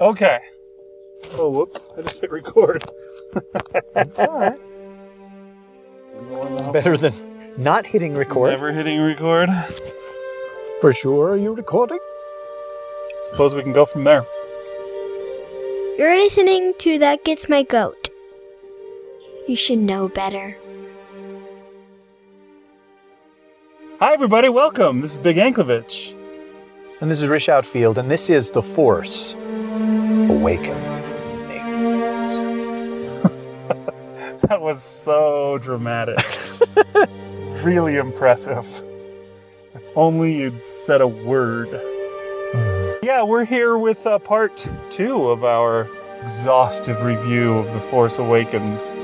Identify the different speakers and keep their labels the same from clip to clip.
Speaker 1: Okay. Oh, whoops. I just hit record.
Speaker 2: Alright. It's better than not hitting record.
Speaker 1: Never hitting record.
Speaker 2: For sure, are you recording?
Speaker 1: Suppose we can go from there.
Speaker 3: You're listening to That Gets My Goat. You should know better.
Speaker 1: Hi, everybody. Welcome. This is Big Anklevich.
Speaker 2: And this is Rich Outfield, and this is The Force Awakens.
Speaker 1: That was so dramatic. really impressive. If only you'd said a word. Yeah, we're here with uh, part two of our exhaustive review of The Force Awakens.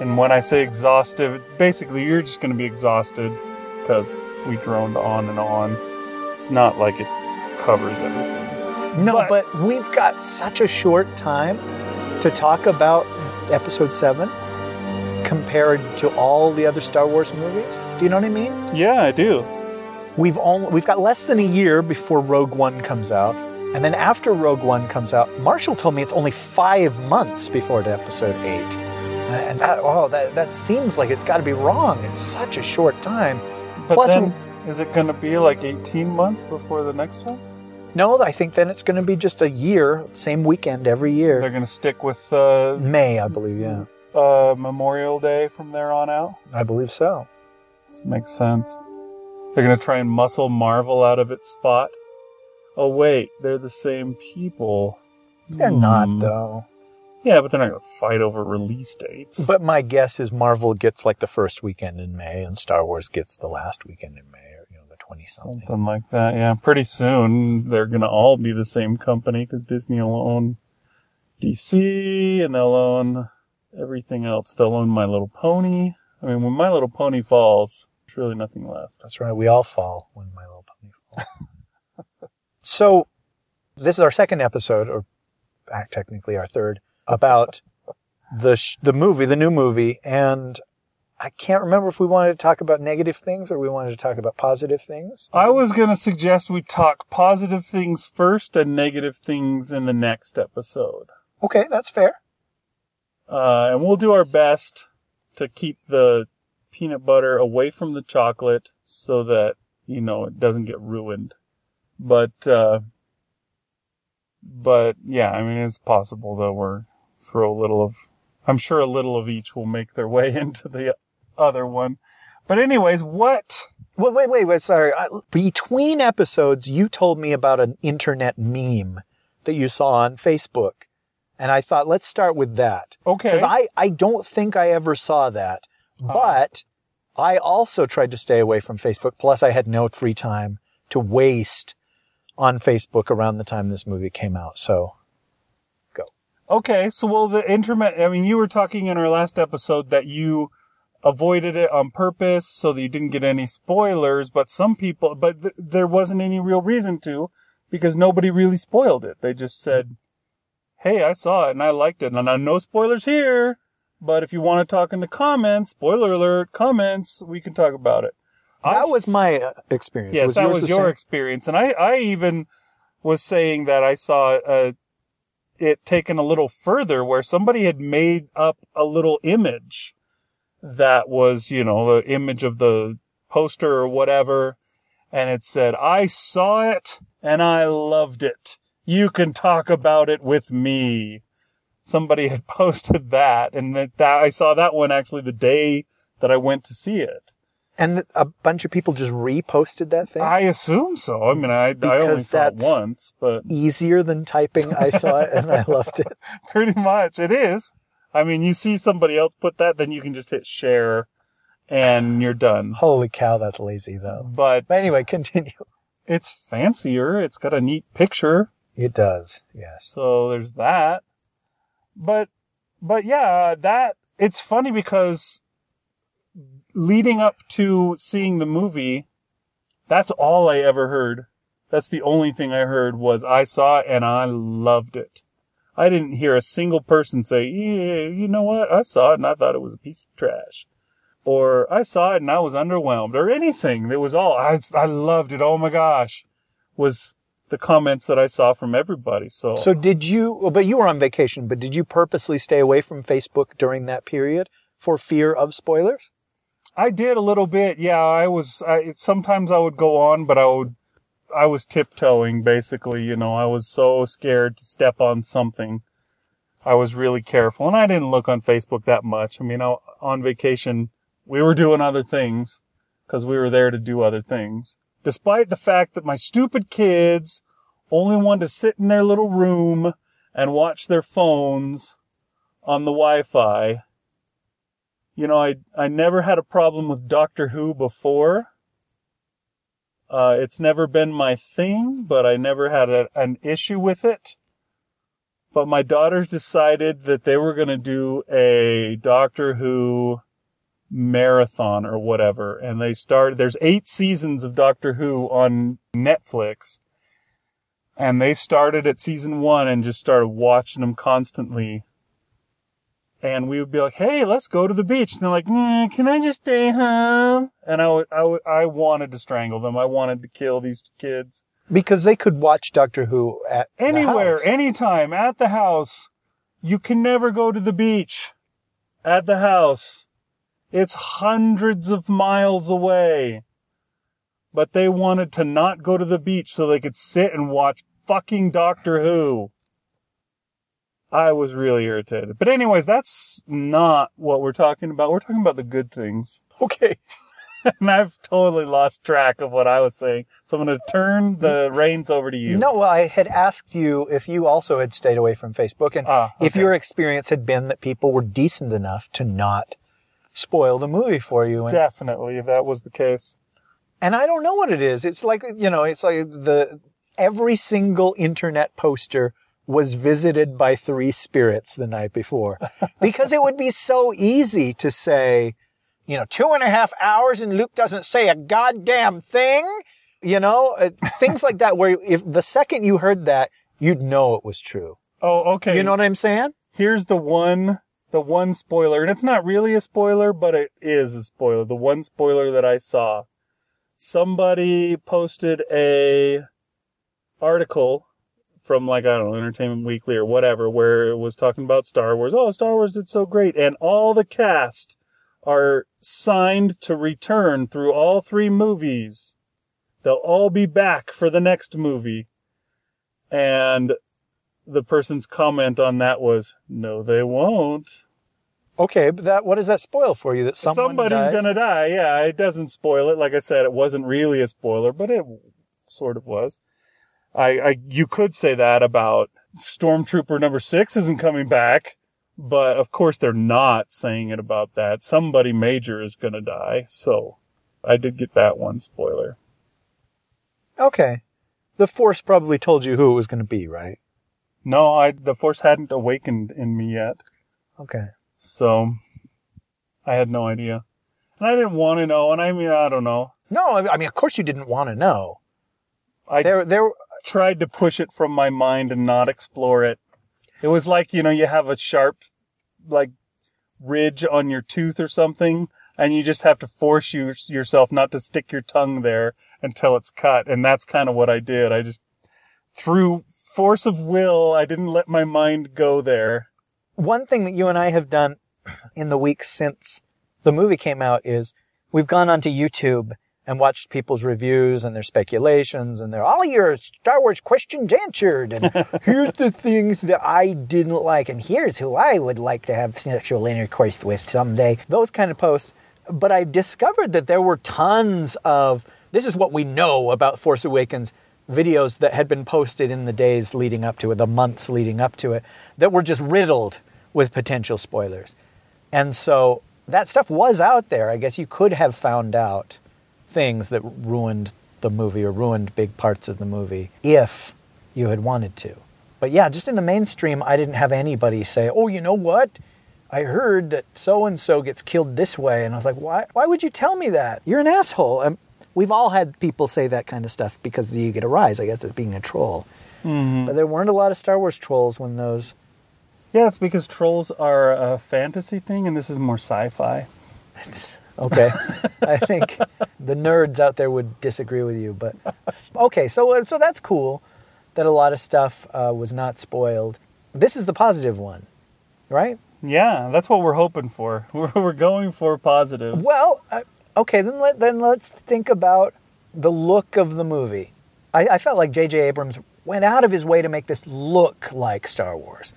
Speaker 1: And when I say exhaustive, basically you're just going to be exhausted because we droned on and on. It's not like it covers everything.
Speaker 2: No,
Speaker 1: But-
Speaker 2: but, we've got such a short time to talk about episode 7 compared to all the other Star Wars movies. Do you know what I mean?
Speaker 1: Yeah, I do.
Speaker 2: We've only we've got less than a year before Rogue One comes out. And then after Rogue One comes out, Marshall told me it's only five months before to episode eight. And that oh that, that seems like it's gotta be wrong. It's such a short time.
Speaker 1: But
Speaker 2: Plus
Speaker 1: then, is it going to be like 18 months before the next one?
Speaker 2: No, I think then it's gonna be just a year, same weekend every year.
Speaker 1: They're going to stick with uh,
Speaker 2: May, I believe, yeah.
Speaker 1: uh, Memorial Day from there on out.
Speaker 2: I believe so.
Speaker 1: This makes sense. They're going to try and muscle Marvel out of its spot. Oh, wait, they're the same people.
Speaker 2: They're
Speaker 1: Hmm.
Speaker 2: not though.
Speaker 1: Yeah, but they're not going to fight over release dates.
Speaker 2: But my guess is Marvel gets like the first weekend in May and Star Wars gets the last weekend in May or you know the twenty something.
Speaker 1: Something like that, yeah. Pretty soon, they're going to all be the same company because Disney will own DC and they'll own everything else. They'll own My Little Pony. I mean, when My Little Pony falls, there's really nothing left.
Speaker 2: That's right. We all fall when My Little Pony falls. so, this is our second episode, or uh, technically our third, about the sh- the movie, the new movie, and I can't remember if we wanted to talk about negative things or we wanted to talk about positive things.
Speaker 1: I was going to suggest we talk positive things first and negative things in the next episode.
Speaker 2: Okay, that's fair.
Speaker 1: Uh, and we'll do our best to keep the peanut butter away from the chocolate so that, you know, it doesn't get ruined. But, uh, but yeah, I mean, it's possible that we're throw a little of, I'm sure a little of each will make their way into the other one. But anyways, what?
Speaker 2: Well, wait, wait, wait. Sorry. I, between episodes, you told me about an internet meme that you saw on Facebook, and I thought let's start with that
Speaker 1: Okay.
Speaker 2: because I I don't think I ever saw that, uh-huh. but I also tried to stay away from Facebook. Plus, I had no free time to waste on Facebook around the time this movie came out. So, go.
Speaker 1: Okay, so well, the internet. I mean, you were talking in our last episode that you avoided it on purpose so that you didn't get any spoilers. But some people, but th- there wasn't any real reason to, because nobody really spoiled it. They just said, "Hey, I saw it and I liked it, and I no spoilers here. But if you want to talk in the comments, spoiler alert, comments, we can talk about it."
Speaker 2: That was my uh, experience.
Speaker 1: Yes, that was your
Speaker 2: same?
Speaker 1: experience, and I, I even was saying that I saw uh, it taken a little further, where somebody had made up a little image that was, you know, the image of the poster or whatever, and it said, "I saw it and I loved it. You can talk about it with me." Somebody had posted that, and that, that I saw that one actually the day that I went to see it.
Speaker 2: and a bunch of people just reposted that thing.
Speaker 1: I assume so. I mean, I, I only saw it once, but
Speaker 2: Easier than typing. I saw it and I loved it.
Speaker 1: pretty much it is. I mean, you see somebody else put that, then you can just hit share and you're done.
Speaker 2: Holy cow, that's lazy though.
Speaker 1: But
Speaker 2: But anyway, continue.
Speaker 1: it's fancier. It's got a neat picture.
Speaker 2: It does, yes.
Speaker 1: So there's that. But, but yeah, that, it's funny because leading up to seeing the movie, that's all I ever heard. That's the only thing I heard was I saw it and I loved it. I didn't hear a single person say, yeah, you know what? I saw it and I thought it was a piece of trash. Or I saw it and I was underwhelmed or anything. It was all, I, I loved it. Oh my gosh. Was the comments that I saw from everybody. So,
Speaker 2: So did you? But you were on vacation. But did you purposely stay away from Facebook during that period for fear of spoilers?
Speaker 1: I did a little bit. Yeah, I was. I, sometimes I would go on, but I would. I was tiptoeing, basically. You know, I was so scared to step on something. I was really careful, and I didn't look on Facebook that much. I mean, I, on vacation, we were doing other things because we were there to do other things. Despite the fact that my stupid kids only wanted to sit in their little room and watch their phones on the Wi-Fi you know, I I never had a problem with Doctor Who before. Uh, it's never been my thing, but I never had a, an issue with it. But my daughters decided that they were going to do a Doctor Who marathon or whatever, and they started. There's eight seasons of Doctor Who on Netflix, and they started at season one and just started watching them constantly and we would be like, "Hey, let's go to the beach." And they're like, nah, "Can I just stay home?" And I would, I would, I wanted to strangle them. I wanted to kill these kids
Speaker 2: Because they could watch Doctor Who at
Speaker 1: anywhere, anytime, at the house. You can never go to the beach at the house. It's hundreds of miles away. But they wanted to not go to the beach so they could sit and watch fucking Doctor Who. I was really irritated. But anyways, that's not what we're talking about. We're talking about the good things.
Speaker 2: Okay.
Speaker 1: and I've totally lost track of what I was saying. So I'm going to turn the reins over to you.
Speaker 2: No, I had asked you if you also had stayed away from Facebook, and
Speaker 1: Ah,
Speaker 2: if your experience had been that people were decent enough to not spoil the movie for you. And,
Speaker 1: Definitely, that was the case.
Speaker 2: and I don't know what it is. It's like you know, it's like the every single internet poster was visited by three spirits the night before, because it would be so easy to say, you know, two and a half hours and Luke doesn't say a goddamn thing. You know, uh, things like that. Where if the second you heard that, you'd know it was true.
Speaker 1: Oh, okay.
Speaker 2: You know what I'm saying?
Speaker 1: here's the one the one spoiler and it's not really a spoiler but it is a spoiler the one spoiler that i saw somebody posted a article from like i don't know entertainment weekly or whatever where it was talking about star wars oh star wars did so great and all the cast are signed to return through all three movies they'll all be back for the next movie and the person's comment on that was, "No, they won't.
Speaker 2: Okay, but that what does that spoil for you? That
Speaker 1: Somebody's
Speaker 2: dies?
Speaker 1: gonna die." Yeah, it doesn't spoil it. Like I said, it wasn't really a spoiler, but it sort of was. I, I you could say that about Stormtrooper number six isn't coming back, but of course they're not saying it about that. Somebody major is gonna die, so I did get that one spoiler.
Speaker 2: Okay, the Force probably told you who it was going to be, right?
Speaker 1: No, I the Force hadn't awakened in me yet.
Speaker 2: Okay.
Speaker 1: So I had no idea. And I didn't want to know. And I mean, I don't know.
Speaker 2: No, I I mean, of course you didn't want to know.
Speaker 1: I
Speaker 2: There, there.
Speaker 1: Tried to push it from my mind and not explore it. It was like, you know, you have a sharp, like, ridge on your tooth or something, and you just have to force you, yourself not to stick your tongue there until it's cut. And that's kind of what I did. I just, through force of will, I didn't let my mind go there.
Speaker 2: One thing that you and I have done in the weeks since the movie came out is we've gone onto YouTube and watched people's reviews and their speculations and their all your Star Wars questions answered. And here's the things that I didn't like, and here's who I would like to have sexual intercourse with someday. Those kind of posts. But I discovered that there were tons of this is what we know about Force Awakens videos that had been posted in the days leading up to it, the months leading up to it, that were just riddled with potential spoilers. And so that stuff was out there. I guess you could have found out things that ruined the movie or ruined big parts of the movie if you had wanted to. But yeah, just in the mainstream, I didn't have anybody say, oh, you know what? I heard that so and so gets killed this way. And I was like, why, why would you tell me that? You're an asshole. Um we've all had people say that kind of stuff because you get a rise, I guess, as being a troll. But there weren't a lot of Star Wars trolls when those.
Speaker 1: Yeah, it's because trolls are a fantasy thing, and this is more sci-fi.
Speaker 2: Okay, I think the nerds out there would disagree with you, but okay. So uh, so that's cool. that a lot of stuff uh, was not spoiled. This is the positive one, right?
Speaker 1: Yeah, that's what we're hoping for. We're, we're going for positives.
Speaker 2: Well, uh, okay, then let then let's think about the look of the movie. I, I felt like J.J. Abrams went out of his way to make this look like Star Wars.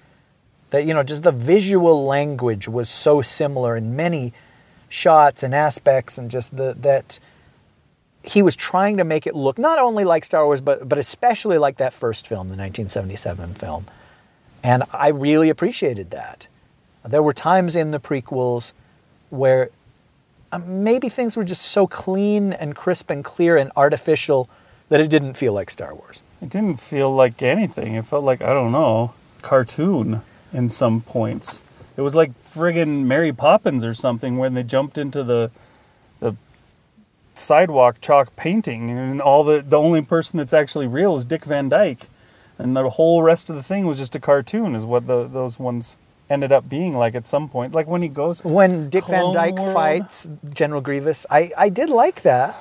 Speaker 2: That you know, just the visual language was so similar in many shots and aspects, and just the that he was trying to make it look not only like Star Wars, but but especially like that first film, the 1977 film. And I really appreciated that. There were times in the prequels where uh, maybe things were just so clean and crisp and clear and artificial that it didn't feel like Star Wars.
Speaker 1: It didn't feel like anything. It felt like, I don't know, cartoon in some points. It was like friggin' Mary Poppins or something when they jumped into the the sidewalk chalk painting and all the the only person that's actually real is Dick Van Dyke. And the whole rest of the thing was just a cartoon is what the, those ones ended up being like at some point. Like when he goes
Speaker 2: When Dick Van Dyke
Speaker 1: World.
Speaker 2: fights General Grievous, I, I did like that.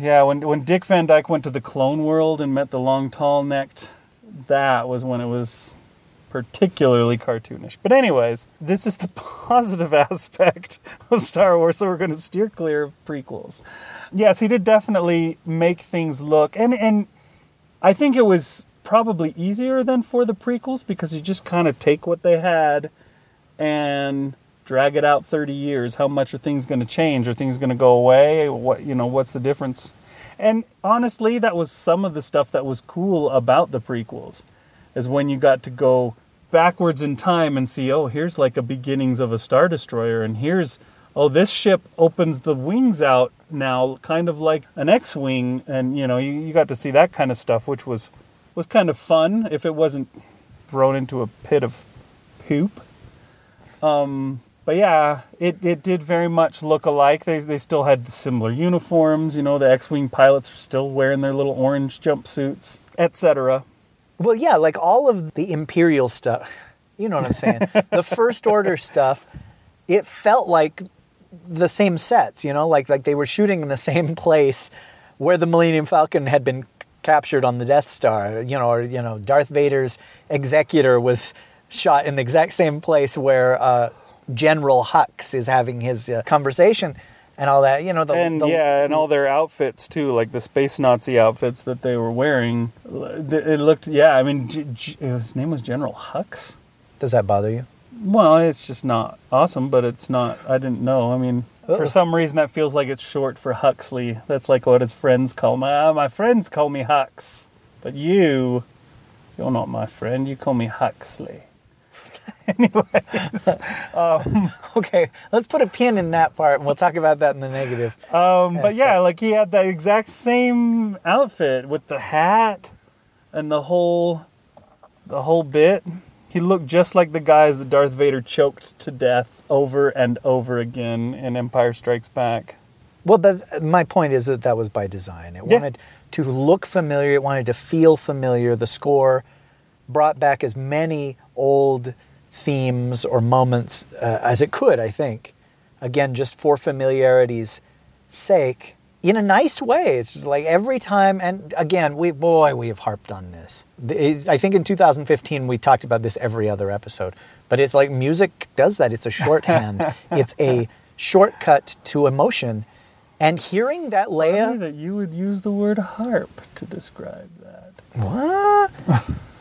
Speaker 1: Yeah, when when Dick Van Dyke went to the clone world and met the long, tall necked, that was when it was particularly cartoonish. But anyways, this is the positive aspect of Star Wars, so we're going to steer clear of prequels. Yes, he did definitely make things look and and I think it was probably easier than for the prequels because you just kind of take what they had and drag it out 30 years how much are things going to change are things going to go away what you know what's the difference and honestly that was some of the stuff that was cool about the prequels is when you got to go backwards in time and see oh here's like a beginnings of a star destroyer and here's oh this ship opens the wings out now kind of like an x-wing and you know you, you got to see that kind of stuff which was was kind of fun if it wasn't thrown into a pit of poop um, but yeah, it, it did very much look alike. They, they still had similar uniforms. You know, the X-wing pilots are still wearing their little orange jumpsuits, etc.
Speaker 2: Well, yeah, like all of the Imperial stuff. You know what I'm saying? the First Order stuff, it felt like the same sets, you know, like like they were shooting in the same place where the Millennium Falcon had been captured on the Death Star, you know, or you know, Darth Vader's executor was shot in the exact same place where uh, General Hux is having his uh, conversation and all that, you know, the,
Speaker 1: And
Speaker 2: the-
Speaker 1: yeah, and all their outfits too, like the space Nazi outfits that they were wearing. It looked, yeah. I mean, G- G- his name was General Hux.
Speaker 2: Does that bother you?
Speaker 1: Well, it's just not awesome, but it's not. I didn't know. I mean, for some reason, that feels like it's short for Huxley. That's like what his friends call me. Ah, my friends call me Hux, but you, you're not my friend. You call me Huxley. Anyways, um,
Speaker 2: Okay, let's put a pin in that part and we'll talk about that in the negative.
Speaker 1: um, but yeah, like he had that exact same outfit with the hat and the whole, the whole bit. He looked just like the guys that Darth Vader choked to death over and over again in Empire Strikes Back.
Speaker 2: Well, but my point is that that was by design. It
Speaker 1: Yeah.
Speaker 2: wanted to look familiar, it wanted to feel familiar. The score brought back as many old themes or moments uh, as it could, I think. Again, just for familiarity's sake, in a nice way. It's just like every time, and again, we boy, we have harped on this. The- I think in 2015 we talked about this every other episode, but it's like music does that. It's a shorthand. it's a shortcut to emotion, and hearing that Leia,
Speaker 1: that you would use the word harp to describe that.
Speaker 2: what?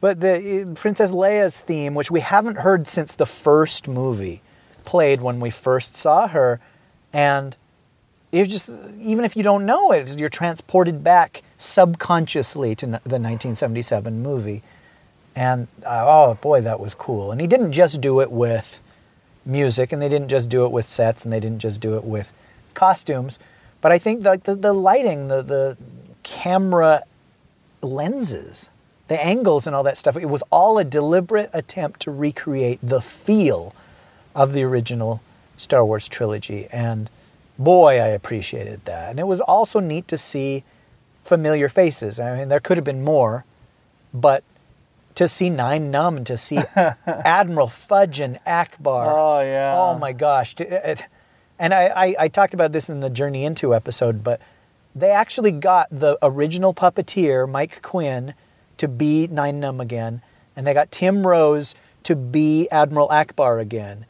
Speaker 2: but the uh, Princess Leia's theme, which we haven't heard since the first movie, played when we first saw her, and you just even if you don't know it, you're transported back subconsciously to the 1977 movie, and uh, oh boy, that was cool. And he didn't just do it with music, and they didn't just do it with sets, and they didn't just do it with costumes, but I think like the, the lighting, the the camera lenses, the angles, and all that stuff. It was all a deliberate attempt to recreate the feel of the original Star Wars trilogy. And boy, I appreciated that. And it was also neat to see familiar faces. I mean, there could have been more, but to see Nien Nunb and to see Admiral Fudge and Ackbar.
Speaker 1: Oh yeah.
Speaker 2: Oh my gosh. And I, I, I talked about this in the Journey Into episode, but they actually got the original puppeteer, Mike Quinn, to be Nien Nunb again, and they got Tim Rose to be Admiral Ackbar again.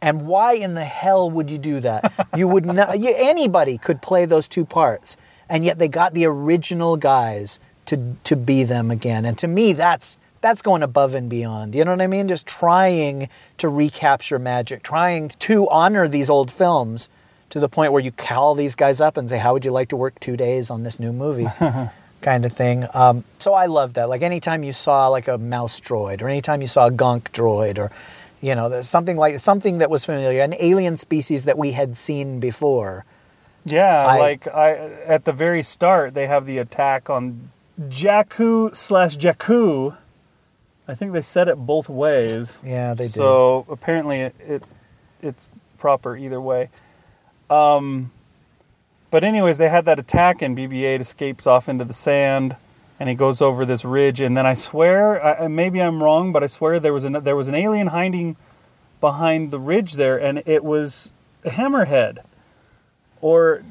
Speaker 2: And why in the hell would you do that? You would not. You, anybody could play those two parts, and yet they got the original guys to to be them again. And to me, that's that's going above and beyond. You know what I mean? Just trying to recapture magic, trying to honor these old films to the point where you call these guys up and say, "How would you like to work two days on this new movie?" kind of thing. Um, so I love that. Like anytime you saw like a mouse droid, or anytime you saw a gonk droid, or you know, something like something that was familiar, an alien species that we had seen before.
Speaker 1: Yeah,
Speaker 2: I-
Speaker 1: like I at the very start they have the attack on Jakku slash Jakku. I think they said it both ways.
Speaker 2: Yeah, they did.
Speaker 1: So apparently it, it it's proper either way. Um, but anyways, they had that attack and BB-8 escapes off into the sand, and he goes over this ridge. And then I swear, I, maybe I'm wrong, but I swear there was an there was an alien hiding behind the ridge there, and it was a hammerhead or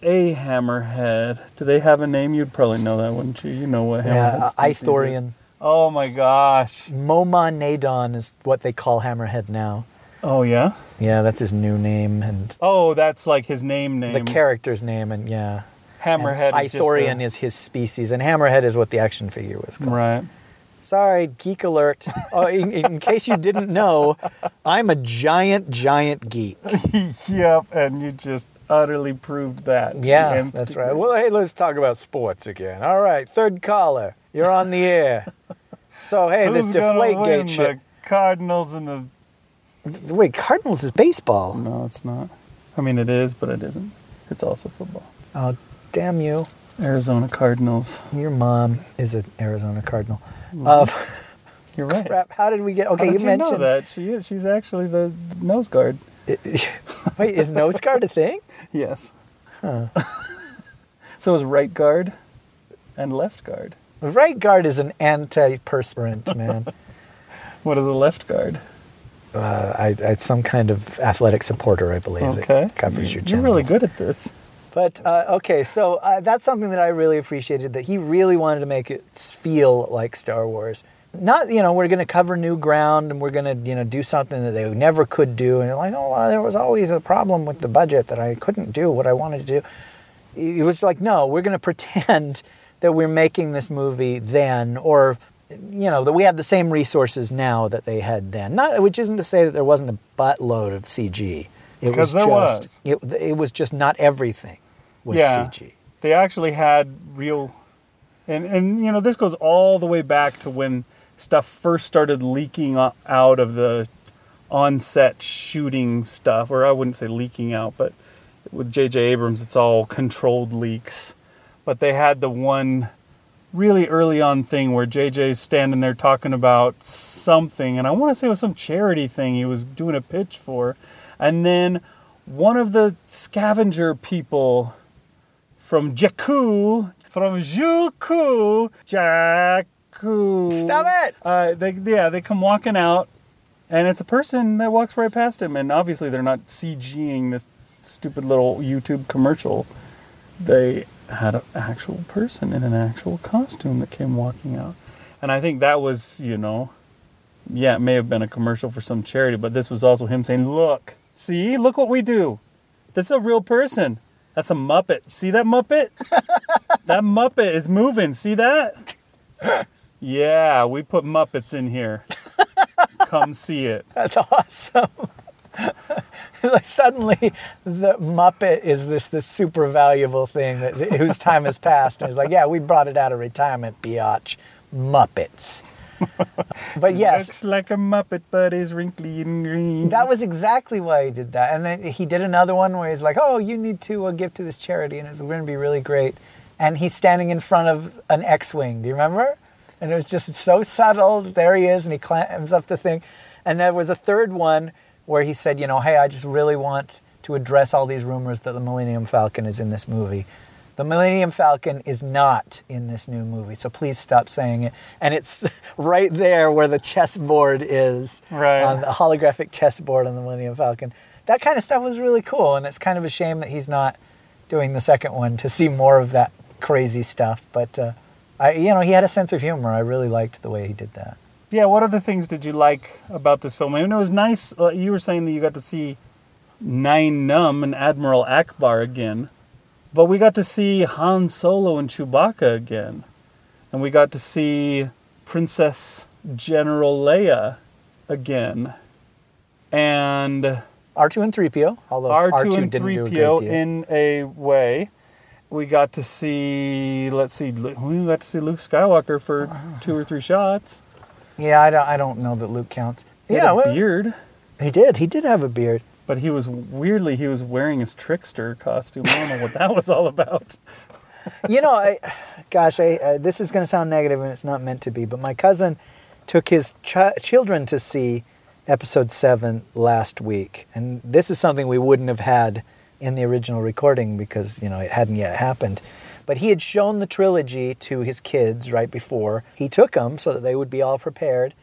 Speaker 1: a hammerhead. Do they have a name? You'd probably know that, wouldn't you? You know what hammerhead
Speaker 2: Yeah,
Speaker 1: is.
Speaker 2: Ithorian.
Speaker 1: Oh my gosh.
Speaker 2: Momaw Nadon is what they call Hammerhead now.
Speaker 1: Oh yeah.
Speaker 2: Yeah, that's his new name and
Speaker 1: Oh, that's like his name name.
Speaker 2: the character's name, and yeah.
Speaker 1: Hammerhead
Speaker 2: And
Speaker 1: is just
Speaker 2: Ithorian
Speaker 1: a-
Speaker 2: is his species, and Hammerhead is what the action figure was called.
Speaker 1: right.
Speaker 2: Sorry, geek alert. oh, in, in case you didn't know, I'm a giant, giant geek.
Speaker 1: Yep, and you just utterly proved that.
Speaker 2: Yeah,
Speaker 1: And-
Speaker 2: that's right. Well, hey, let's talk about sports again. All right, third caller, you're on the air. So, hey, this
Speaker 1: Who's gonna
Speaker 2: deflate
Speaker 1: win,
Speaker 2: gate shit.
Speaker 1: The Cardinals and the
Speaker 2: Wait, Cardinals is baseball.
Speaker 1: no, it's not. I mean, it is, but it isn't. It's also football.
Speaker 2: Oh, damn you.
Speaker 1: Arizona Cardinals.
Speaker 2: Your mom is an Arizona Cardinal. Uh,
Speaker 1: You're right.
Speaker 2: crap, how did we get. Okay, you
Speaker 1: you
Speaker 2: mentioned.
Speaker 1: know that she is. She's actually the nose guard.
Speaker 2: Wait, is nose guard a thing?
Speaker 1: Yes. so is right guard and left guard.
Speaker 2: Right guard is an antiperspirant, man.
Speaker 1: What is a left guard?
Speaker 2: Uh, I, I, some kind of athletic supporter, I believe.
Speaker 1: Okay.
Speaker 2: That covers your
Speaker 1: You're really good at this.
Speaker 2: But uh, okay, so uh, that's something that I really appreciated. That he really wanted to make it feel like Star Wars. Not, you know, we're going to cover new ground and we're going to, you know, do something that they never could do. And like, oh, well, there was always a problem with the budget that I couldn't do what I wanted to do. It was like, no, we're going to pretend that we're making this movie then, or, you know, that we have the same resources now that they had then. Not, which isn't to say that there wasn't a buttload of CG. It
Speaker 1: Because
Speaker 2: was
Speaker 1: there
Speaker 2: just,
Speaker 1: was.
Speaker 2: It, it was just not everything was
Speaker 1: Yeah.
Speaker 2: CG.
Speaker 1: They actually had real, and and you know this goes all the way back to when stuff first started leaking out of the on-set shooting stuff, or I wouldn't say leaking out, but with J.J. Abrams, it's all controlled leaks. But they had the one really early on thing where JJ's standing there talking about something, and I want to say it was some charity thing he was doing a pitch for, and then one of the scavenger people from Jakku, from Juku, Jakku.
Speaker 2: Stop it!
Speaker 1: Uh, they yeah, they come walking out, and it's a person that walks right past him, and obviously they're not CGing this stupid little YouTube commercial. They had an actual person in an actual costume that came walking out, and I think that was you know, yeah, it may have been a commercial for some charity, but this was also him saying, "Look, see, look what we do. This is a real person." That's a Muppet. See that Muppet? that Muppet is moving. See that? Yeah, we put Muppets in here. Come see it.
Speaker 2: That's awesome. like suddenly, the Muppet is this this super valuable thing that whose time has passed, and he's like, "Yeah, we brought it out of retirement, biatch, Muppets." but yes,
Speaker 1: Looks like a Muppet, but is wrinkly and green.
Speaker 2: that was exactly why he did that. And then he did another one where he's like, "Oh, you need to uh, give to this charity, and it's going to be really great." And he's standing in front of an X-wing. Do you remember? And it was just so subtle. There he is, and he climbs up the thing. And there was a third one where he said, "You know, hey, I just really want to address all these rumors that the Millennium Falcon is in this movie." The Millennium Falcon is not in this new movie, so please stop saying it. And it's right there where the chessboard is
Speaker 1: Right.
Speaker 2: on the holographic chessboard on the Millennium Falcon. That kind of stuff was really cool, and it's kind of a shame that he's not doing the second one to see more of that crazy stuff. But uh, I, you know, he had a sense of humor. I really liked the way he did that.
Speaker 1: Yeah, what other things did you like about this film? I mean, it was nice. Uh, you were saying that you got to see Nien Nunb and Admiral Ackbar again, but we got to see Han Solo and Chewbacca again, and we got to see Princess General Leia again, and
Speaker 2: R2 and 3PO, although
Speaker 1: R2
Speaker 2: R2
Speaker 1: and
Speaker 2: didn't do a great
Speaker 1: 3PO in a way. We got to see, let's see, we got to see Luke Skywalker for two or three shots.
Speaker 2: Yeah, I don't, I don't know that Luke counts.
Speaker 1: He
Speaker 2: yeah,
Speaker 1: had a
Speaker 2: well,
Speaker 1: beard.
Speaker 2: he did. He did have a beard.
Speaker 1: But he was weirdly he was wearing his trickster costume. I don't know what that was all about.
Speaker 2: you know, I, gosh, I, uh, this is going to sound negative and it's not meant to be, but my cousin took his ch- children to see episode seven last week, and this is something we wouldn't have had in the original recording because you know it hadn't yet happened. But he had shown the trilogy to his kids right before he took them so that they would be all prepared.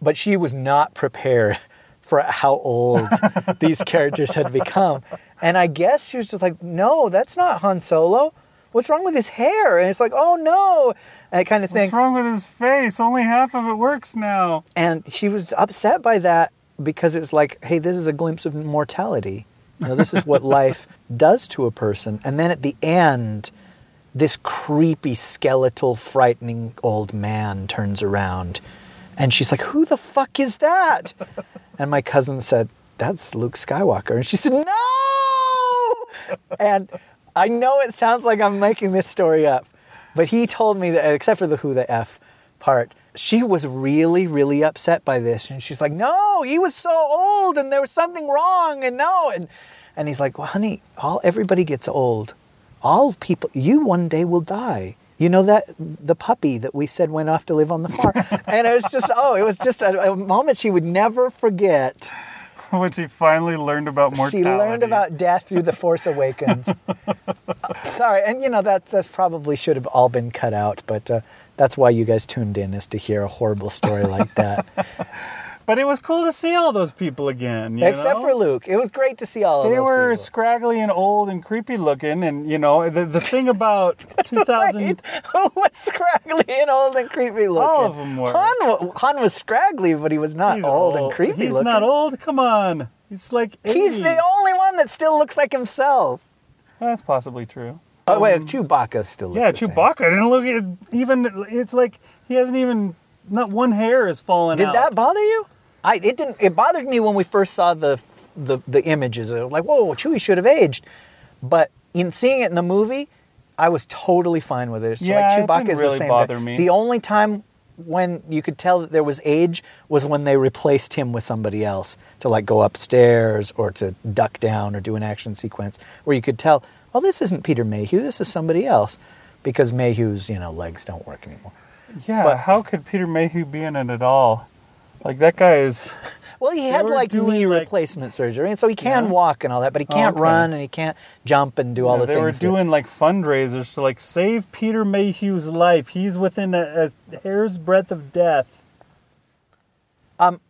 Speaker 2: But she was not prepared for how old these characters had become. And I guess she was just like, no, that's not Han Solo. What's wrong with his hair? And it's like, oh no. And I kind of think,
Speaker 1: What's wrong with his face? Only half of it works now.
Speaker 2: and she was upset by that because it was like, hey, this is a glimpse of mortality. You know, this is what life does to a person. And then at the end, this creepy, skeletal, frightening old man turns around. And she's like, who the fuck is that? And my cousin said, that's Luke Skywalker. And she said, no! And I know it sounds like I'm making this story up, but he told me that, except for the who the F part, she was really, really upset by this. And she's like, no, he was so old and there was something wrong. And no. And, and he's like, well, honey, all, everybody gets old. All people, you one day will die. You know that the puppy that we said went off to live on the farm, and it was just oh, it was just a, a moment she would never forget.
Speaker 1: when she finally learned about mortality.
Speaker 2: She learned about death through The Force Awakens. Sorry, and you know that that's probably should have all been cut out, but uh, that's why you guys tuned in is to hear a horrible story like that.
Speaker 1: But it was cool to see all those people again. you
Speaker 2: Except
Speaker 1: know?
Speaker 2: for Luke, it was great to see all of
Speaker 1: them.
Speaker 2: They
Speaker 1: were
Speaker 2: people.
Speaker 1: scraggly and old and creepy looking, and you know the the thing about 2000.
Speaker 2: Wait, who was scraggly and old and creepy looking?
Speaker 1: All of 'em were.
Speaker 2: Han, Han was scraggly, but he was not
Speaker 1: he's
Speaker 2: old, and creepy
Speaker 1: He's
Speaker 2: looking.
Speaker 1: not old. Come on, he's like 80.
Speaker 2: He's the only one that still looks like himself.
Speaker 1: That's possibly true.
Speaker 2: Oh wait, um, Chewbacca still.
Speaker 1: Yeah,
Speaker 2: the same.
Speaker 1: Chewbacca didn't look even. It's like he hasn't even. Not one hair is fallen
Speaker 2: Did
Speaker 1: out.
Speaker 2: that bother you? I it didn't. It bothered me when we first saw the the, the images. It was like, whoa, Chewie should have aged. But in seeing it in the movie, I was totally fine with it. It's
Speaker 1: Yeah,
Speaker 2: like
Speaker 1: it didn't
Speaker 2: is
Speaker 1: really
Speaker 2: the same.
Speaker 1: bother me.
Speaker 2: The only time when you could tell that there was age was when they replaced him with somebody else to like go upstairs or to duck down or do an action sequence where you could tell, oh, this isn't Peter Mayhew. This is somebody else, because Mayhew's you know legs don't work anymore.
Speaker 1: Yeah,
Speaker 2: But-
Speaker 1: how could Peter Mayhew be in it at all? Like that guy is.
Speaker 2: Well, he had like knee
Speaker 1: like-
Speaker 2: replacement surgery, and so he can
Speaker 1: Yeah.
Speaker 2: walk and all that, but he
Speaker 1: Oh,
Speaker 2: can't
Speaker 1: okay.
Speaker 2: run and he can't jump and do all the
Speaker 1: they
Speaker 2: things.
Speaker 1: They were
Speaker 2: that-
Speaker 1: doing like fundraisers to like save Peter Mayhew's life. He's within a, a hair's breadth of death.
Speaker 2: Um,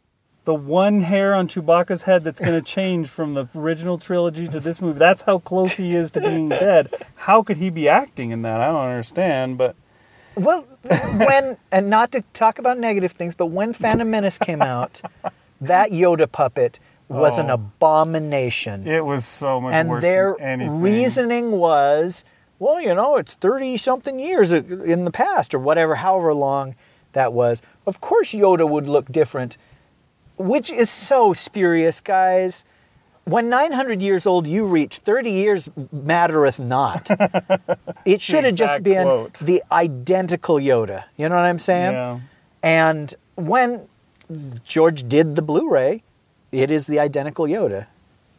Speaker 1: the one hair on Chewbacca's head that's going to change from the original trilogy to this movie. That's how close he is to being dead. How could he be acting in that? I don't understand. But
Speaker 2: Well, when and not to talk about negative things, but when Phantom Menace came out, that Yoda puppet was an
Speaker 1: Oh.
Speaker 2: abomination.
Speaker 1: it was so much
Speaker 2: and
Speaker 1: worse
Speaker 2: their
Speaker 1: than anything.
Speaker 2: reasoning was, well, you know, it's 30 something years in the past or whatever, however long that was. Of course, Yoda would look different, which is so spurious, guys. When 900 years old you reach, 30 years mattereth not. it should have just been
Speaker 1: quote.
Speaker 2: the identical Yoda. You know what I'm saying?
Speaker 1: Yeah.
Speaker 2: And when George did the Blu-ray, it is the identical Yoda.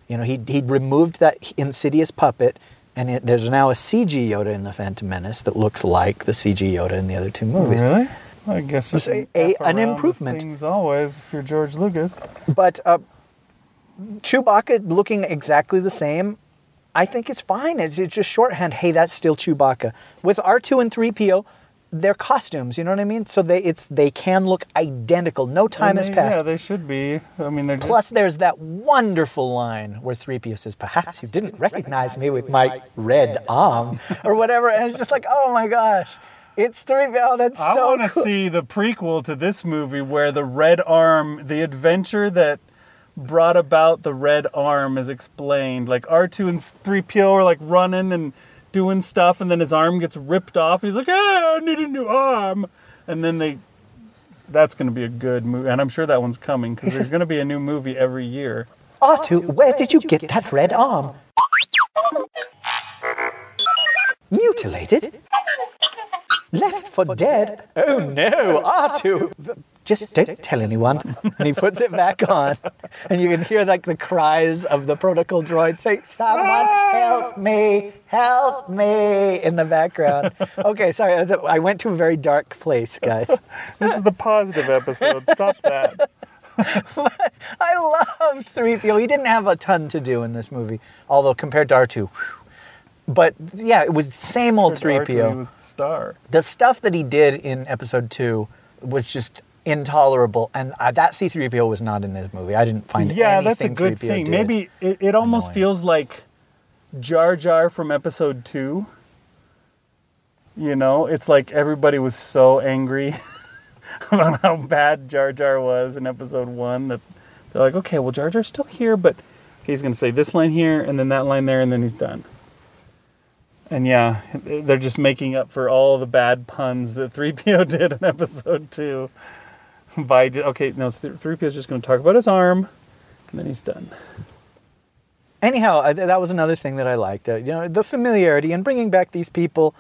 Speaker 2: You know, he he removed that insidious puppet, and it, there's now a CG Yoda in the Phantom Menace that looks like the CG Yoda in the other two movies.
Speaker 1: Really? I guess you can
Speaker 2: an improvement.
Speaker 1: Things always if you're George Lucas.
Speaker 2: But uh, Chewbacca looking exactly the same, I think it's fine. It's, it's just shorthand. Hey, that's still Chewbacca. With R2 and 3PO, they're costumes. You know what I mean? So they it's they can look identical. No time
Speaker 1: And
Speaker 2: has
Speaker 1: they-
Speaker 2: passed.
Speaker 1: Yeah, they should be. I mean, they're
Speaker 2: Plus,
Speaker 1: just,
Speaker 2: there's that wonderful line where 3PO says, Perhaps you didn't recognize me with my red arm, or whatever. And it's just like, oh my gosh. It's three. Oh, that's
Speaker 1: I
Speaker 2: so
Speaker 1: want to
Speaker 2: cool.
Speaker 1: see the prequel to this movie where the red arm, the adventure that brought about the red arm is explained. Like R2 and 3PO are like running and doing stuff, and then his arm gets ripped off. He's like, ah, I need a new arm. And then they. That's going to be a good movie. And I'm sure that one's coming because there's going to be a new movie every year.
Speaker 2: R2, where did you get that red arm? Mutilated? Left for dead? Oh no, R2! Just don't tell anyone. And he puts it back on. And you can hear like the cries of the protocol droid say, Someone help me, help me in the background. Okay, sorry, I went to a very dark place, guys.
Speaker 1: This is the positive episode. Stop that.
Speaker 2: I loved 3PO. He didn't have a ton to do in this movie, although compared to R2, whew. but yeah, it was same old
Speaker 1: R2,
Speaker 2: 3PO.
Speaker 1: He was the star.
Speaker 2: the stuff that he did in episode 2 was just intolerable and uh, that C3PO was not in this movie. I didn't find
Speaker 1: yeah, that's a good
Speaker 2: 3PO
Speaker 1: thing. Maybe it, it almost
Speaker 2: annoying.
Speaker 1: feels like Jar Jar from episode two. You know, it's like everybody was so angry about how bad Jar Jar was in episode one that they're like, okay, well, Jar Jar's still here, but okay, he's going to say this line here and then that line there, and then he's done. And yeah, they're just making up for all the bad puns that 3PO did in episode two. By okay, no, 3PO is just going to talk about his arm, and then he's done.
Speaker 2: Anyhow, I, that was another thing that I liked. Uh, you know, the familiarity and bringing back these people,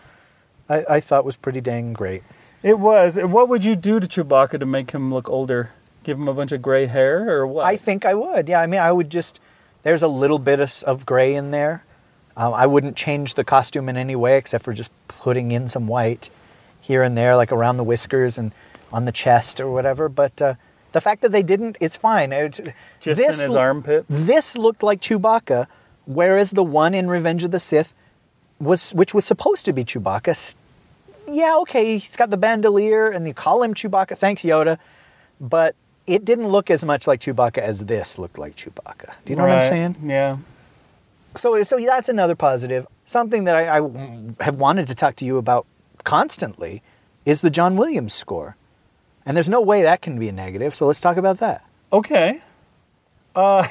Speaker 2: I, I thought was pretty dang great.
Speaker 1: It was. What would you do to Chewbacca to make him look older? Give him a bunch of gray hair or what?
Speaker 2: I think I would. Yeah, I mean, I would just. There's a little bit of, of gray in there. Um, I wouldn't change the costume in any way except for just putting in some white here and there, like around the whiskers and on the chest or whatever. But uh, the fact that they didn't is fine. It's,
Speaker 1: just
Speaker 2: this
Speaker 1: in his armpits.
Speaker 2: This looked like Chewbacca, whereas the one in Revenge of the Sith was, which was supposed to be Chewbacca. Yeah, okay, he's got the bandolier, and you call him Chewbacca. Thanks, Yoda. But it didn't look as much like Chewbacca as this looked like Chewbacca. Do you know what I'm saying?
Speaker 1: Yeah.
Speaker 2: So, so that's another positive. Something that I, I have wanted to talk to you about constantly is the John Williams score, and there's no way that can be a negative. So let's talk about that.
Speaker 1: Okay. Uh,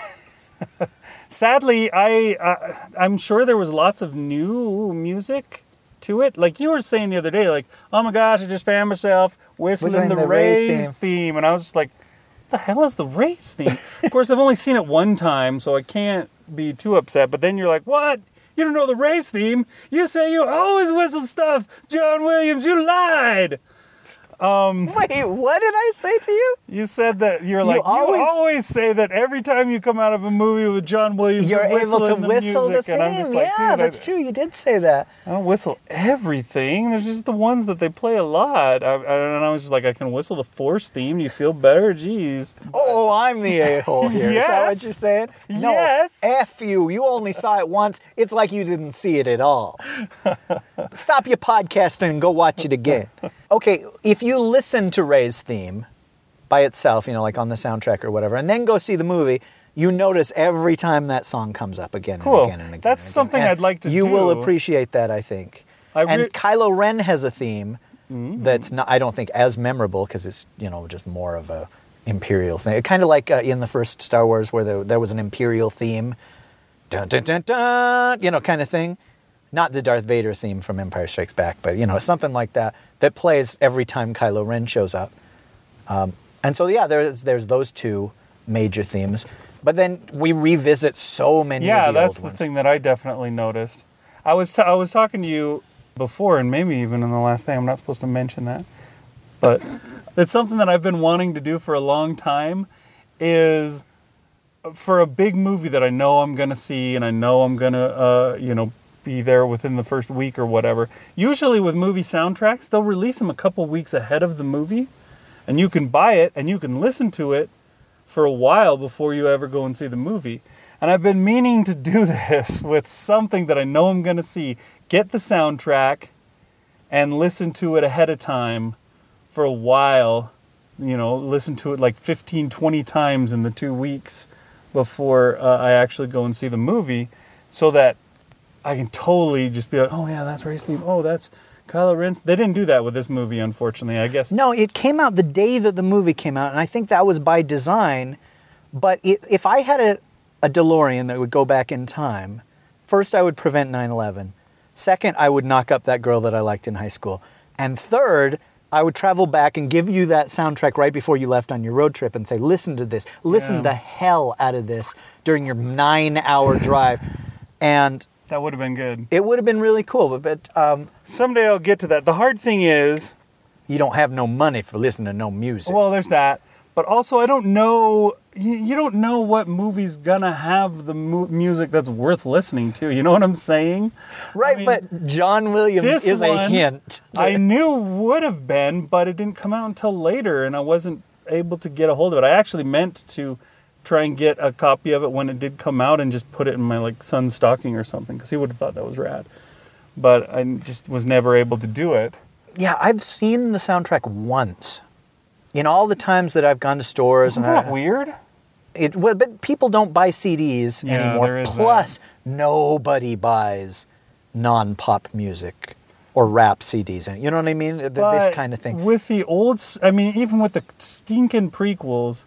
Speaker 1: sadly, I uh, I'm sure there was lots of new music to it. Like you were saying the other day, like, oh my gosh, I just found myself whistling,
Speaker 2: Whistling
Speaker 1: the,
Speaker 2: the
Speaker 1: Rey's
Speaker 2: theme.
Speaker 1: theme. and I was just like, the hell is the Rey's theme? of course, I've only seen it one time, so I can't be too upset. But then you're like, what? You don't know the Rey's theme? You say you always whistle stuff, John Williams. You lied.
Speaker 2: Um, Wait, what did I say to you?
Speaker 1: You said that you're like
Speaker 2: always-
Speaker 1: you always say that every time you come out of a movie with John Williams,
Speaker 2: You're able to
Speaker 1: the
Speaker 2: whistle the theme.
Speaker 1: and I'm just like,
Speaker 2: yeah, that's
Speaker 1: I,
Speaker 2: true. You did say that.
Speaker 1: I don't whistle everything. There's just the ones that they play a lot. I, I, and I was just like, I can whistle the Force theme. You feel better? Jeez.
Speaker 2: Oh, oh I'm the a hole here. Is that what you're saying? No,
Speaker 1: Yes.
Speaker 2: F you. You only saw it once. It's like you didn't see it at all. Stop your podcasting and go watch it again. Okay, if you listen to Rey's theme by itself, you know, like on the soundtrack or whatever, and then go see the movie, you notice every time that song comes up again
Speaker 1: Cool.
Speaker 2: and again and again.
Speaker 1: That's
Speaker 2: and again.
Speaker 1: something
Speaker 2: And
Speaker 1: I'd like to
Speaker 2: You will appreciate that, I think.
Speaker 1: I
Speaker 2: and
Speaker 1: re-
Speaker 2: Kylo Ren has a theme
Speaker 1: Mm.
Speaker 2: that's not, I don't think, as memorable because it's you know just more of a imperial thing. Kind of like uh, in the first Star Wars where there, there was an imperial theme, dun dun dun dun, you know, kind of thing. Not the Darth Vader theme from Empire Strikes Back, but you know something like that that plays every time Kylo Ren shows up. Um, and so yeah, there's there's those two major themes, but then we revisit so many.
Speaker 1: Yeah,
Speaker 2: of the
Speaker 1: that's the
Speaker 2: ones.
Speaker 1: thing that I definitely noticed. I was t- I was talking to you before, and maybe even in the last thing. I'm not supposed to mention that, but it's something that I've been wanting to do for a long time. Is for a big movie that I know I'm gonna see, and I know I'm gonna, uh, you know, be there within the first week or whatever. Usually with movie soundtracks, they'll release them a couple weeks ahead of the movie, and you can buy it and you can listen to it for a while before you ever go and see the movie. And I've been meaning to do this with something that I know I'm going to see. Get the soundtrack and listen to it ahead of time for a while. You know, listen to it like 15, 20 times in the two weeks before uh, I actually go and see the movie so that I can totally just be like, oh, yeah, that's Rey's theme. Oh, that's Kylo Ren. They didn't do that with this movie, unfortunately. I guess.
Speaker 2: No, it came out the day that the movie came out, and I think that was by design. But it, if I had a, a DeLorean that would go back in time, first I would prevent 9 11. Second, I would knock up that girl that I liked in high school. And third, I would travel back and give you that soundtrack right before you left on your road trip and say, listen to this. Listen
Speaker 1: Yeah.
Speaker 2: the hell out of this during your nine hour drive. And
Speaker 1: That would have been good.
Speaker 2: it would have been really cool, but, but um,
Speaker 1: Someday I'll get to that. The hard thing is,
Speaker 2: you don't have no money for listening to no music.
Speaker 1: well, there's that. But also, I don't know. You, you don't know what movie's gonna have the mu- music that's worth listening to. You know what I'm saying?
Speaker 2: right,
Speaker 1: mean,
Speaker 2: but John Williams
Speaker 1: this
Speaker 2: is a
Speaker 1: one,
Speaker 2: hint.
Speaker 1: I knew would have been, but it didn't come out until later, and I wasn't able to get a hold of it. I actually meant to try and get a copy of it when it did come out and just put it in my like son's stocking or something because he would have thought that was rad. But I just was never able to do it.
Speaker 2: Yeah, I've seen the soundtrack once. In all the times that I've gone to stores,
Speaker 1: Isn't
Speaker 2: and
Speaker 1: that
Speaker 2: I,
Speaker 1: weird?
Speaker 2: it well, but people don't buy CDs
Speaker 1: Yeah,
Speaker 2: anymore. Plus, nobody buys non-pop music or rap CDs. And you know what I mean?
Speaker 1: But
Speaker 2: this kind of thing.
Speaker 1: With the old, I mean, even with the stinking prequels,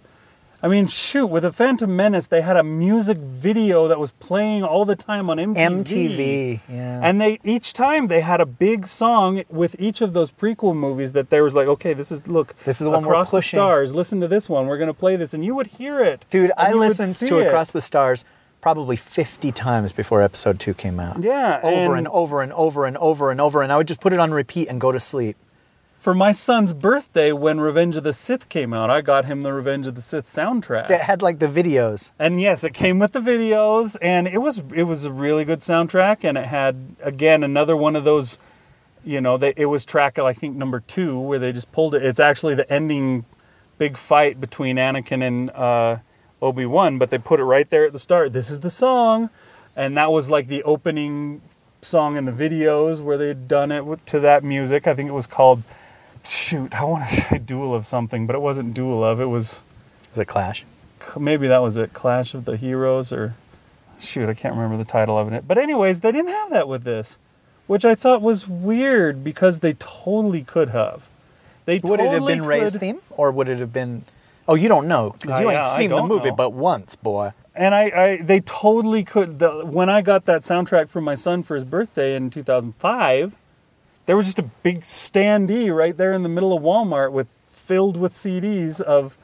Speaker 1: I mean, shoot, with the Phantom Menace, they had a music video that was playing all the time on MTV.
Speaker 2: MTV, yeah.
Speaker 1: And they each time they had a big song with each of those prequel movies that there was like, okay, this is look,
Speaker 2: This is the one we're
Speaker 1: across the stars. Listen to this one. We're gonna play this, and you would hear it,
Speaker 2: Dude, I listened to
Speaker 1: it.
Speaker 2: Across the Stars probably 50 times before episode 2 came out.
Speaker 1: Yeah,
Speaker 2: Over
Speaker 1: and-
Speaker 2: and over and over and over and over and I would just put it on repeat and go to sleep.
Speaker 1: For my son's birthday, when Revenge of the Sith came out, I got him the Revenge of the Sith soundtrack.
Speaker 2: That had like the videos.
Speaker 1: And yes, it came with the videos, and it was it was a really good soundtrack, and it had again another one of those, you know, they, it was track I think number two where they just pulled it. It's actually the ending big fight between Anakin and uh, Obi Wan, but they put it right there at the start. This is the song, and that was like the opening song in the videos where they had done it to that music. I think it was called. Shoot, I want to say Duel of something, but it wasn't Duel of. It was
Speaker 2: Was it Clash?
Speaker 1: maybe that was it clash of the heroes or shoot i can't remember the title of it but anyways they didn't have that with this which i thought was weird because they totally could have they
Speaker 2: Would it have
Speaker 1: totally
Speaker 2: been Rey's
Speaker 1: could-
Speaker 2: theme, or would it have been? Oh, you don't know because
Speaker 1: Uh,
Speaker 2: you
Speaker 1: yeah,
Speaker 2: ain't seen the movie
Speaker 1: know.
Speaker 2: but once, boy.
Speaker 1: and I, I they totally could the, when i got that soundtrack for my son for his birthday in 2005 there was just a big standee right there in the middle of walmart with filled with cds of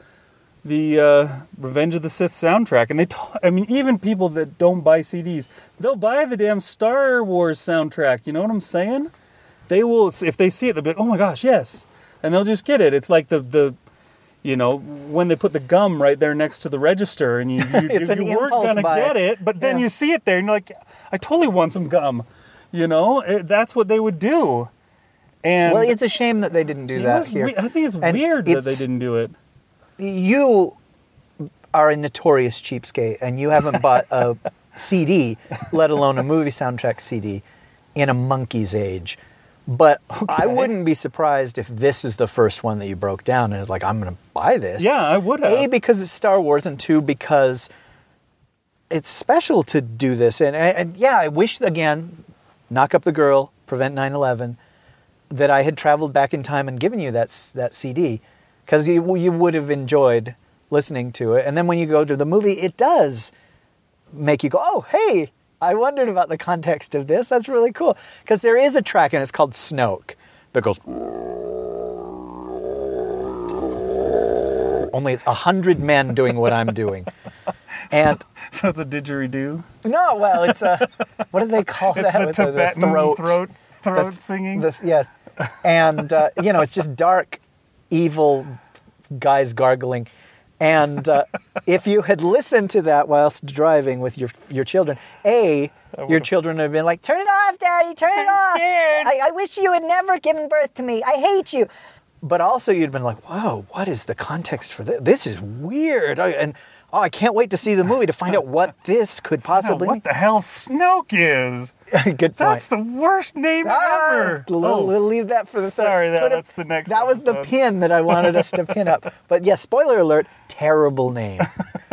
Speaker 1: the uh, Revenge of the Sith soundtrack, and they, t- I mean, even people that don't buy CDs, they'll buy the damn Star Wars soundtrack. You know what I'm saying? They will, if they see it, they'll be like, "Oh my gosh, yes," and they'll just get it. It's like the the, you know, when they put the gum right there next to the register, and you you, you, you weren't gonna get it, but then
Speaker 2: Yeah.
Speaker 1: you see it there, and you're like, "I totally want some gum," you know. It, that's what they would do. And
Speaker 2: Well, it's a shame that they didn't do that
Speaker 1: was
Speaker 2: here.
Speaker 1: we- I think it's
Speaker 2: And
Speaker 1: weird that they
Speaker 2: it's-
Speaker 1: didn't do it.
Speaker 2: you are a notorious cheapskate and you haven't bought a CD, let alone a movie soundtrack CD, in a monkey's age. But I wouldn't be surprised if this is the first one that you broke down and is like, I'm going to buy this.
Speaker 1: Yeah, I would have.
Speaker 2: A, because it's Star Wars, and two, because it's special to do this. And, and yeah, I wish, again, knock up the girl, prevent 9 11, that I had traveled back in time and given you that, that CD, because you, you would have enjoyed listening to it. And then when you go to the movie, it does make you go, oh, hey, I wondered about the context of this. That's really cool. Because there is a track, and it's called Snoke, that goes. Only it's a hundred men doing what I'm doing. And
Speaker 1: So it's a didgeridoo.
Speaker 2: no, well, it's a what do they call
Speaker 1: It's
Speaker 2: that?
Speaker 1: the Tibetan
Speaker 2: throat,
Speaker 1: throat throat,
Speaker 2: The-
Speaker 1: singing.
Speaker 2: the- yes, and uh, you know, it's just dark, evil guys gargling. And uh, if you had listened to that whilst driving with your your children, a your children would have been like, "Turn it off, Daddy! Turn it
Speaker 1: I'm
Speaker 2: off!
Speaker 1: scared."
Speaker 2: I, I wish you had never given birth to me. I hate you." But also, you'd been like, "Whoa, what is the context for this? This is weird." And oh, I can't wait to see the movie to find out what this could
Speaker 1: Yeah,
Speaker 2: possibly
Speaker 1: what the hell Snoke is?
Speaker 2: Good point.
Speaker 1: That's the worst name
Speaker 2: Ah,
Speaker 1: ever.
Speaker 2: We'll,
Speaker 1: Oh,
Speaker 2: we'll leave that for the
Speaker 1: sorry, that- that's the next
Speaker 2: That was the pin that I wanted us to pin up. But yes, spoiler alert: terrible name.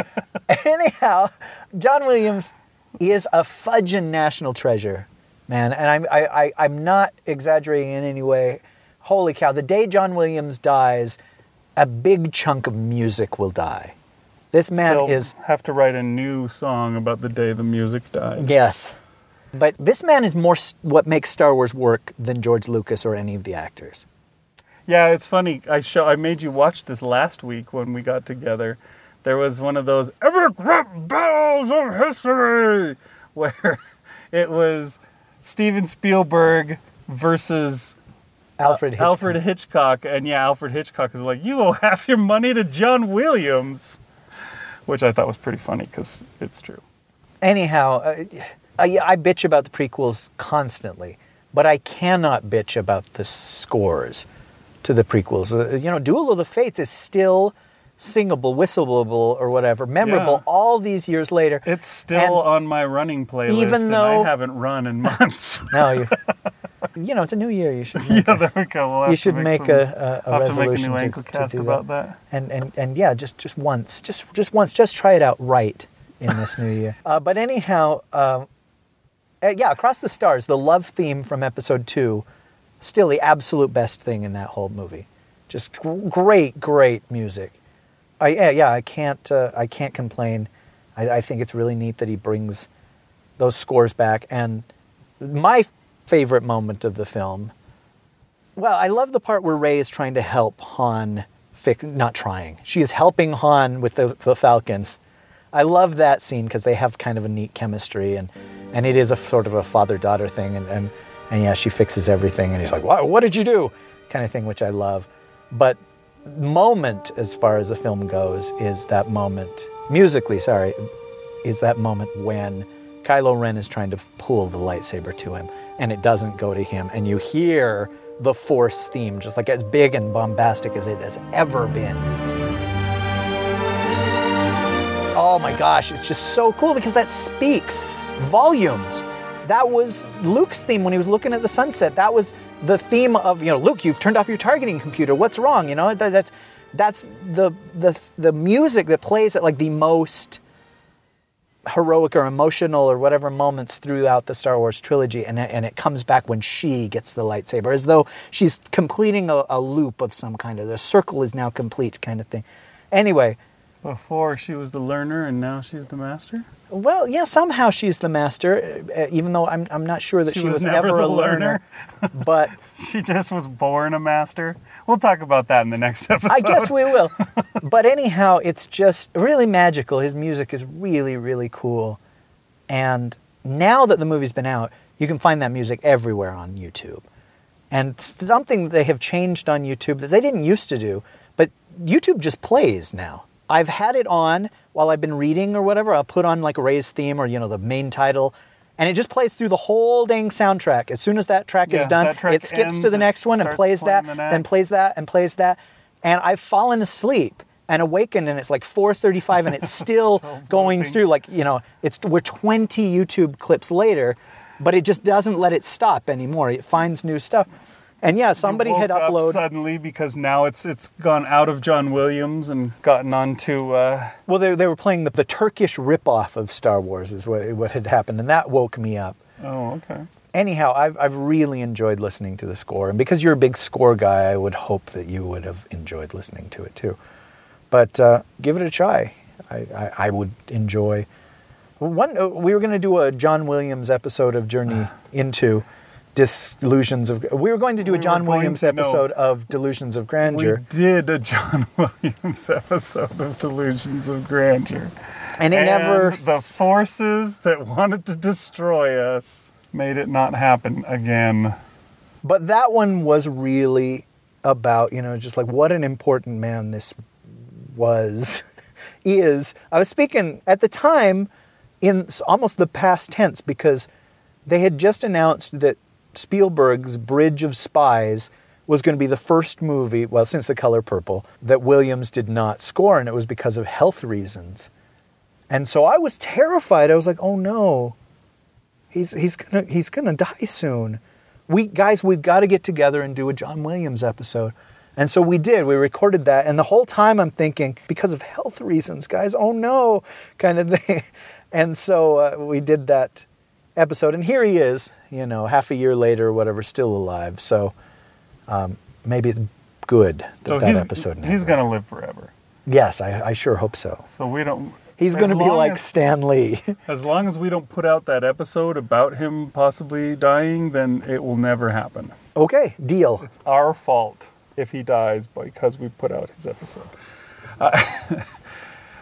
Speaker 2: Anyhow, John Williams is a fudging national treasure. man. And I'm I, I I'm not exaggerating in any way. Holy cow! The day John Williams dies, a big chunk of music will die. This man
Speaker 1: They'll
Speaker 2: is
Speaker 1: have to write a new song about the day the music died.
Speaker 2: yes, but this man is more what makes Star Wars work than George Lucas or any of the actors.
Speaker 1: Yeah, it's funny. I show I made you watch this last week when we got together. There was one of those epic battles of history where it was Steven Spielberg versus
Speaker 2: Alfred Hitchcock.
Speaker 1: Alfred Hitchcock, and yeah, Alfred Hitchcock is like, "You owe half your money to John Williams," which I thought was pretty funny because it's true.
Speaker 2: anyhow, uh, I, I bitch about the prequels constantly, but I cannot bitch about the scores to the prequels. Uh, you know, Duel of the Fates is still singable, whistleable, or whatever, memorable
Speaker 1: Yeah.
Speaker 2: all these years later.
Speaker 1: It's still
Speaker 2: And
Speaker 1: on my running playlist,
Speaker 2: even though-
Speaker 1: I haven't run in months.
Speaker 2: No, you, you know, it's a new year. You should make,
Speaker 1: yeah, there we go. We'll
Speaker 2: you should make,
Speaker 1: some-
Speaker 2: a, a, a
Speaker 1: have to make a
Speaker 2: resolution
Speaker 1: new
Speaker 2: to, to do
Speaker 1: about
Speaker 2: that.
Speaker 1: that.
Speaker 2: And, and, and yeah, just, just once, just, just once, just try it out right in this new year. Uh, but anyhow, uh, uh, yeah, Across the Stars, the love theme from episode two, still the absolute best thing in that whole movie. Just great, great music. I, yeah, yeah, I can't, uh, I can't complain. I, I think it's really neat that he brings those scores back. And my favorite moment of the film, well, I love the part where Rey is trying to help Han fix, not trying. She is helping Han with the, the Falcon. I love that scene because they have kind of a neat chemistry and, and it is a sort of a father daughter thing. And, and, and yeah, she fixes everything and he's like, what, what did you do? Kind of thing, which I love. But moment, as far as the film goes, is that moment, musically, sorry, is that moment when Kylo Ren is trying to pull the lightsaber to him and it doesn't go to him. And you hear the Force theme, just like as big and bombastic as it has ever been. Oh my gosh, it's just so cool because that speaks volumes. That was Luke's theme when he was looking at the sunset. That was the theme of, you know, Luke, you've turned off your targeting computer. What's wrong? You know, that, that's that's the the the music that plays at like the most heroic or emotional or whatever moments throughout the Star Wars trilogy, and and it comes back when she gets the lightsaber, as though she's completing a, a loop of some kind of the circle is now complete kind of thing. Anyway,
Speaker 1: Before she was the learner, and now she's the master.
Speaker 2: Well, yeah, somehow she's the master, uh, even though I'm I'm not sure that she,
Speaker 1: She was
Speaker 2: was,
Speaker 1: never
Speaker 2: ever a learner. but
Speaker 1: She just was born a master. We'll talk about that in the next episode.
Speaker 2: I guess we will. but anyhow, it's just really magical. His music is really, really cool. And now that the movie's been out, you can find that music everywhere on YouTube. And something they have changed on YouTube that they didn't used to do, but YouTube just plays now. I've had it on while I've been reading or whatever. I'll put on like Rey's theme or, you know, the main title. And it just plays through the whole dang soundtrack. As soon as that track
Speaker 1: Yeah,
Speaker 2: is done,
Speaker 1: track
Speaker 2: it skips to the next one and plays that,
Speaker 1: the
Speaker 2: then plays that and plays that. And I've fallen asleep and awakened and it's like 4:35 and it's still,
Speaker 1: Still
Speaker 2: going through like, you know, it's we're 20 YouTube clips later, but it just doesn't let it stop anymore. It finds new stuff. And yeah, somebody had uploaded
Speaker 1: suddenly because now it's it's gone out of John Williams and gotten onto. Uh,
Speaker 2: Well, they, they were playing the, the Turkish ripoff of Star Wars, is what, what had happened, and that woke me up.
Speaker 1: oh, okay.
Speaker 2: Anyhow, I've, I've really enjoyed listening to the score, and because you're a big score guy, I would hope that you would have enjoyed listening to it too. But uh, give it a try. I, I, I would enjoy. One, uh, we were going to do a John Williams episode of Journey into Disillusions of. We were going to do a John
Speaker 1: going
Speaker 2: Williams
Speaker 1: to- no.
Speaker 2: episode of Delusions of Grandeur,
Speaker 1: We did a John Williams episode of Delusions of Grandeur.
Speaker 2: and it never.
Speaker 1: the forces that wanted to destroy us made it not happen again.
Speaker 2: But that one was really about, you know, just like what an important man this was, is. I was speaking at the time in almost the past tense because they had just announced that Spielberg's Bridge of Spies was going to be the first movie, well, since The Color Purple, that Williams did not score, and it was because of health reasons. And so I was terrified. I was like, oh no, he's he's gonna he's gonna die soon. We guys, we've got to get together and do a John Williams episode. And so we did. We recorded that, and the whole time I'm thinking, because of health reasons, guys, oh no, kind of thing. And so uh, we did that episode, and here he is, you know, half a year later or whatever, still alive. So um, maybe it's good that
Speaker 1: So
Speaker 2: that episode.
Speaker 1: he's going to live forever.
Speaker 2: Yes, I, I sure hope so.
Speaker 1: So we don't.
Speaker 2: He's going to be like
Speaker 1: as-
Speaker 2: Stan Lee.
Speaker 1: As long as we don't put out that episode about him possibly dying, then it will never happen.
Speaker 2: okay, deal.
Speaker 1: It's our fault if he dies because we put out his episode. Uh,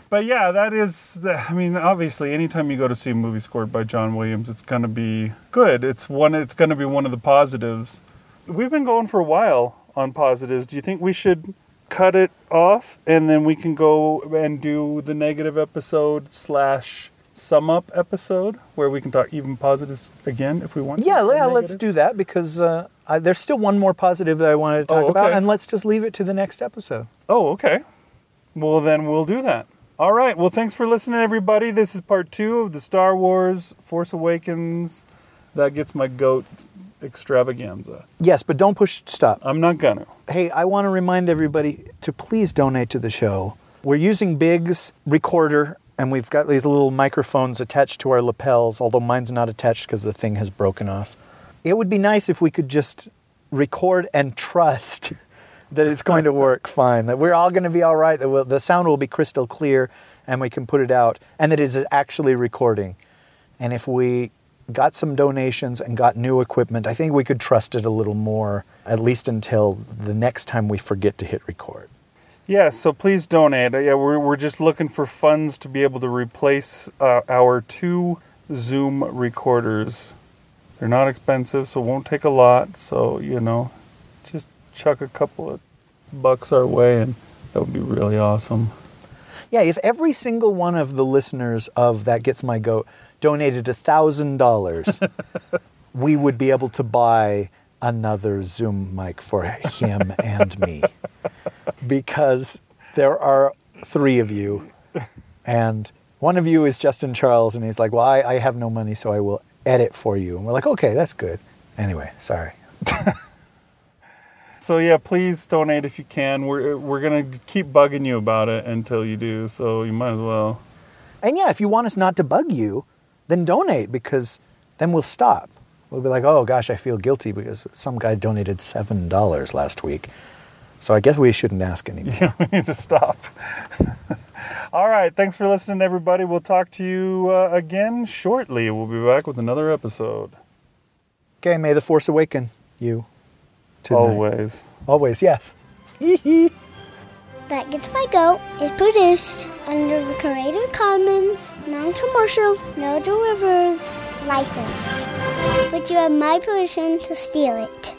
Speaker 1: but yeah, that is. The, I mean, obviously, anytime you go to see a movie scored by John Williams, it's going to be good. It's one. It's going to be one of the positives. We've been going for a while on positives. Do you think we should cut it off and then we can go and do the negative episode slash sum up episode where we can talk even positives again if we want? to,
Speaker 2: Yeah, yeah, let's do that because uh, I, there's still one more positive that I wanted to talk
Speaker 1: Oh,
Speaker 2: about, and let's just leave it to the next episode.
Speaker 1: Oh, okay. Well, then we'll do that. All right. Well, thanks for listening, everybody. This is part two of the Star Wars Force Awakens. That gets my goat extravaganza.
Speaker 2: Yes, but don't push stop.
Speaker 1: I'm not gonna.
Speaker 2: Hey, I want to remind everybody to please donate to the show. We're using Big's recorder, and we've got these little microphones attached to our lapels, although mine's not attached because the thing has broken off. It would be nice if we could just record and trust that it's going to work fine, that we're all going to be all right, that we'll, the sound will be crystal clear, and we can put it out, and that it is actually recording. And if we got some donations and got new equipment, I think we could trust it a little more, at least until the next time we forget to hit record.
Speaker 1: Yeah. So please donate. Yeah, we're we're just looking for funds to be able to replace uh, our two Zoom recorders. They're not expensive, so won't take a lot. So you know, just chuck a couple of bucks our way, and that would be really awesome.
Speaker 2: Yeah, if every single one of the listeners of That Gets My Goat donated $1,000, we would be able to buy another Zoom mic for him and me. Because there are three of you, and one of you is Justin Charles, and he's like, Well, I, I have no money, so I will edit for you. And we're like, Okay, that's good. Anyway, sorry.
Speaker 1: So yeah, please donate if you can. We're we're gonna keep bugging you about it until you do. So you might as well.
Speaker 2: And yeah, if you want us not to bug you, then donate because then we'll stop. We'll be like, oh gosh, I feel guilty because some guy donated $7 last week. So I guess we shouldn't ask anymore.
Speaker 1: Yeah, we need to stop. All right, thanks for listening, everybody. We'll talk to you uh, again shortly. We'll be back with another episode.
Speaker 2: Okay, may the force awaken you. Tonight.
Speaker 1: Always.
Speaker 2: Always, yes.
Speaker 3: That Gets My Goat is produced under the Creative Commons non-commercial, no derivatives license. But you have my permission to steal it.